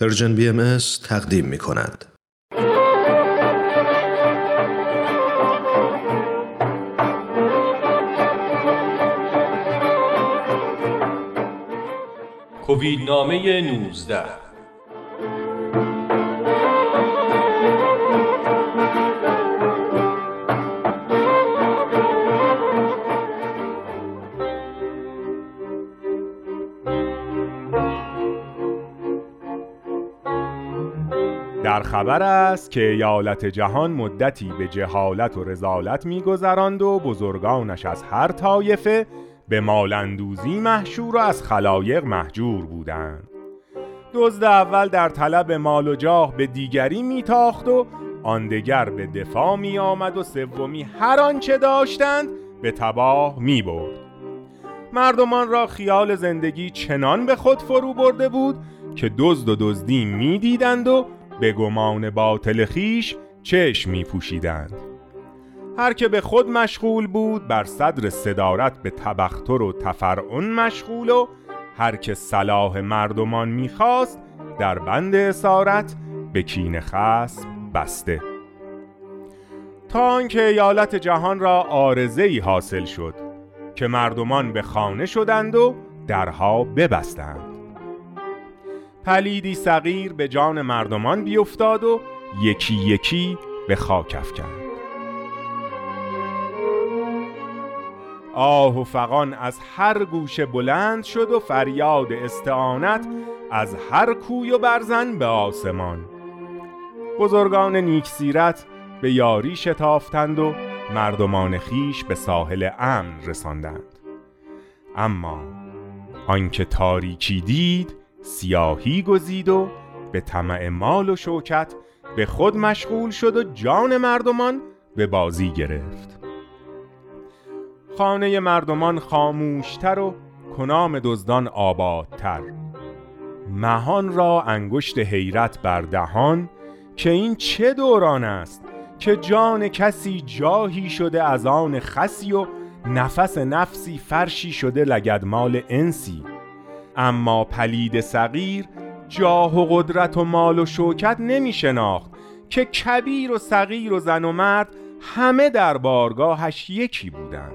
پرژن بی ام تقدیم می کند. کووید نامه 19 در خبر است که ایالت جهان مدتی به جهالت و رزالت میگذراند و بزرگانش از هر طایفه به مالندوزی محشور و از خلایق محجور بودند. دزد اول در طلب مال و جاه به دیگری میتاخت و آن دگر به دفاع می آمد و سومی هر آنچه داشتند به تباه می برد مردمان را خیال زندگی چنان به خود فرو برده بود که دزد و دزدی می دیدند و به گمان باطل خیش چشم می پوشیدند هر که به خود مشغول بود بر صدر صدارت به تبختر و تفرعن مشغول و هر که صلاح مردمان می‌خواست در بند اسارت به کین خصم بسته. تا آنکه ایالت جهان را آرزه ای حاصل شد که مردمان به خانه شدند و درها ببستند. پلیدی صغیر به جان مردمان بیفتاد و یکی یکی به خاک افکند. آه و فقان از هر گوشه بلند شد و فریاد استعانت از هر کوی و برزن به آسمان. بزرگان نیکسیرت به یاری شتافتند و مردمان خیش به ساحل امن رساندند. اما آنکه تاریکی دید سیاهی گزید و به طمع مال و شوکت به خود مشغول شد و جان مردمان به بازی گرفت. خانه مردمان خاموشتر و کنام دزدان آبادتر. مهان را انگشت حیرت بر دهان که این چه دوران است که جان کسی جاهی شده از آن خسی و نفس نفسی فرشی شده لگدمال انسی. اما پلید صغیر جاه و قدرت و مال و شوکت نمی شناخت که کبیر و صغیر و زن و مرد همه در بارگاهش یکی بودند.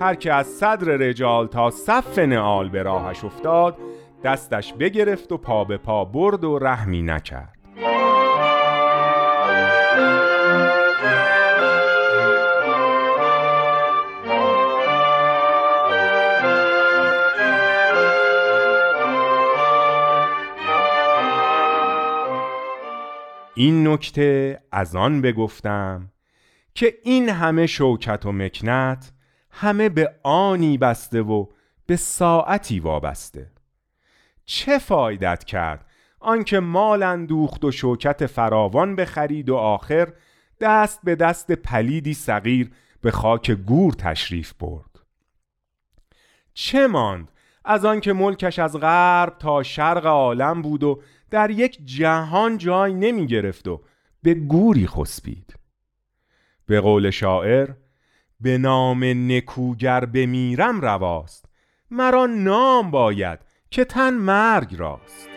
هر که از صدر رجال تا صف نعال به راهش افتاد دستش بگرفت و پا به پا برد و رحمی نکرد. این نکته از آن بگفتم که این همه شوکت و مکنت همه به آنی بسته و به ساعتی وابسته. چه فایدت کرد آنکه مال اندوخت و شوکت فراوان بخرید و آخر دست به دست پلیدی صغیر به خاک گور تشریف برد؟ چه ماند از آنکه ملکش از غرب تا شرق عالم بود و در یک جهان جای نمی گرفت و به گوری خسبید به قول شاعر به نام نکوگر بمیرم رواست مرا نام باید که تن مرگ راست.